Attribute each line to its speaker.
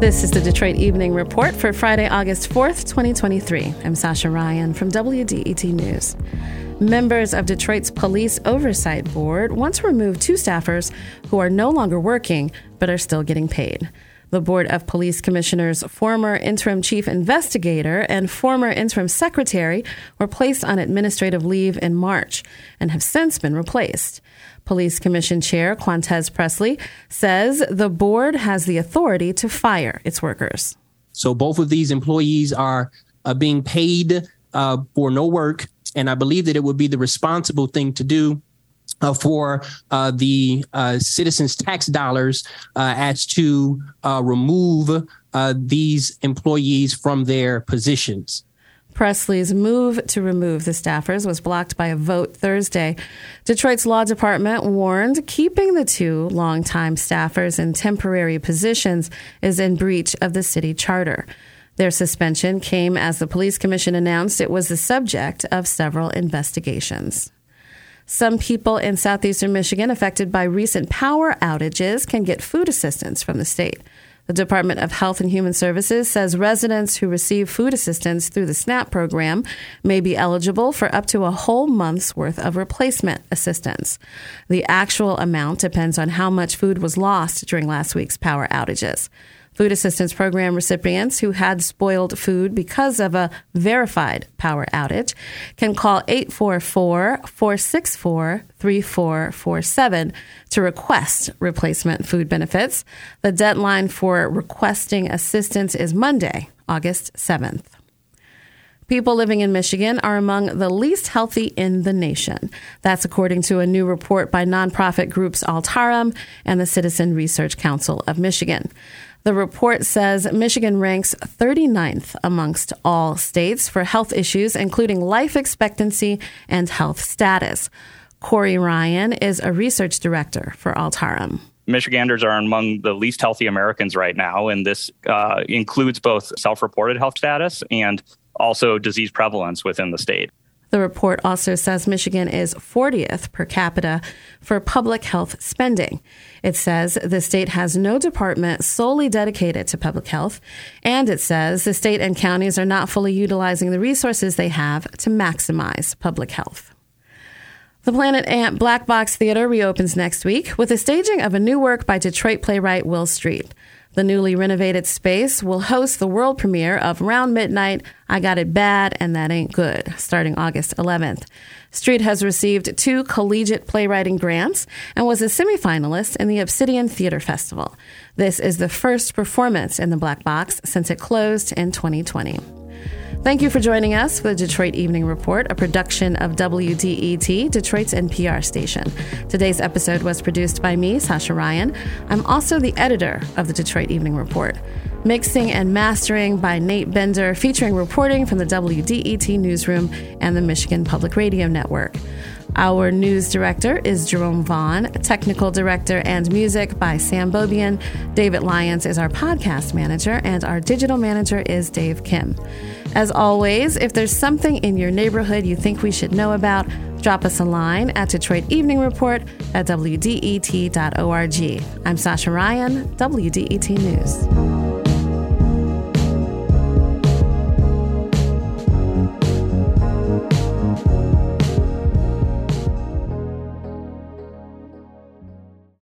Speaker 1: This is the Detroit Evening Report for Friday, August 4th, 2023. I'm Sasha Ryan from WDET News. Members of Detroit's Police Oversight Board want to remove two staffers who are no longer working but are still getting paid. The Board of Police Commissioners' former interim chief investigator and former interim secretary were placed on administrative leave in March and have since been replaced. Police Commission Chair QuanTez Pressley says the board has the authority to fire its workers.
Speaker 2: So both of these employees are uh, being paid uh, for no work, and I believe that it would be the responsible thing to do uh, for uh, the uh, citizens' tax dollars uh, as to remove these employees from their positions.
Speaker 1: Pressley's move to remove the staffers was blocked by a vote Thursday. Detroit's law department warned keeping the two longtime staffers in temporary positions is in breach of the city charter. Their suspension came as the police commission announced it was the subject of several investigations. Some people in southeastern Michigan affected by recent power outages can get food assistance from the state. The Department of Health and Human Services says residents who receive food assistance through the SNAP program may be eligible for up to a whole month's worth of replacement assistance. The actual amount depends on how much food was lost during last week's power outages. Food Assistance Program recipients who had spoiled food because of a verified power outage can call 844 464 3447 to request replacement food benefits. The deadline for requesting assistance is Monday, August 7th. People living in Michigan are among the least healthy in the nation. That's according to a new report by nonprofit groups Altarum and the Citizen Research Council of Michigan. The report says Michigan ranks 39th amongst all states for health issues, including life expectancy and health status. Corwin Rhyan is a research director for Altarum.
Speaker 3: Michiganders are among the least healthy Americans right now, and this uh, includes both self reported health status and also disease prevalence within the state.
Speaker 1: The report also says Michigan is 40th per capita for public health spending. It says the state has no department solely dedicated to public health, and it says the state and counties are not fully utilizing the resources they have to maximize public health. The Planet Ant Black Box Theater reopens next week with the staging of a new work by Detroit playwright Will Street. The newly renovated space will host the world premiere of Round Midnight, I Got It Bad and That Ain't Good, starting August 11th. Street has received two collegiate playwriting grants and was a semifinalist in the Obsidian Theater Festival. This is the first performance in the Black Box since it closed in 2020. Thank you for joining us for the Detroit Evening Report, a production of WDET, Detroit's NPR station. Today's episode was produced by me, Sasha Ryan. I'm also the editor of the Detroit Evening Report. Mixing and mastering by Nate Bender, featuring reporting from the WDET newsroom and the Michigan Public Radio Network. Our news director is Jerome Vaughn, technical director and music by Sam Bobian. David Lyons is our podcast manager, and our digital manager is Dave Kim. As always, if there's something in your neighborhood you think we should know about, drop us a line at Detroit Evening Report at WDET.org. I'm Sasha Ryan, WDET News.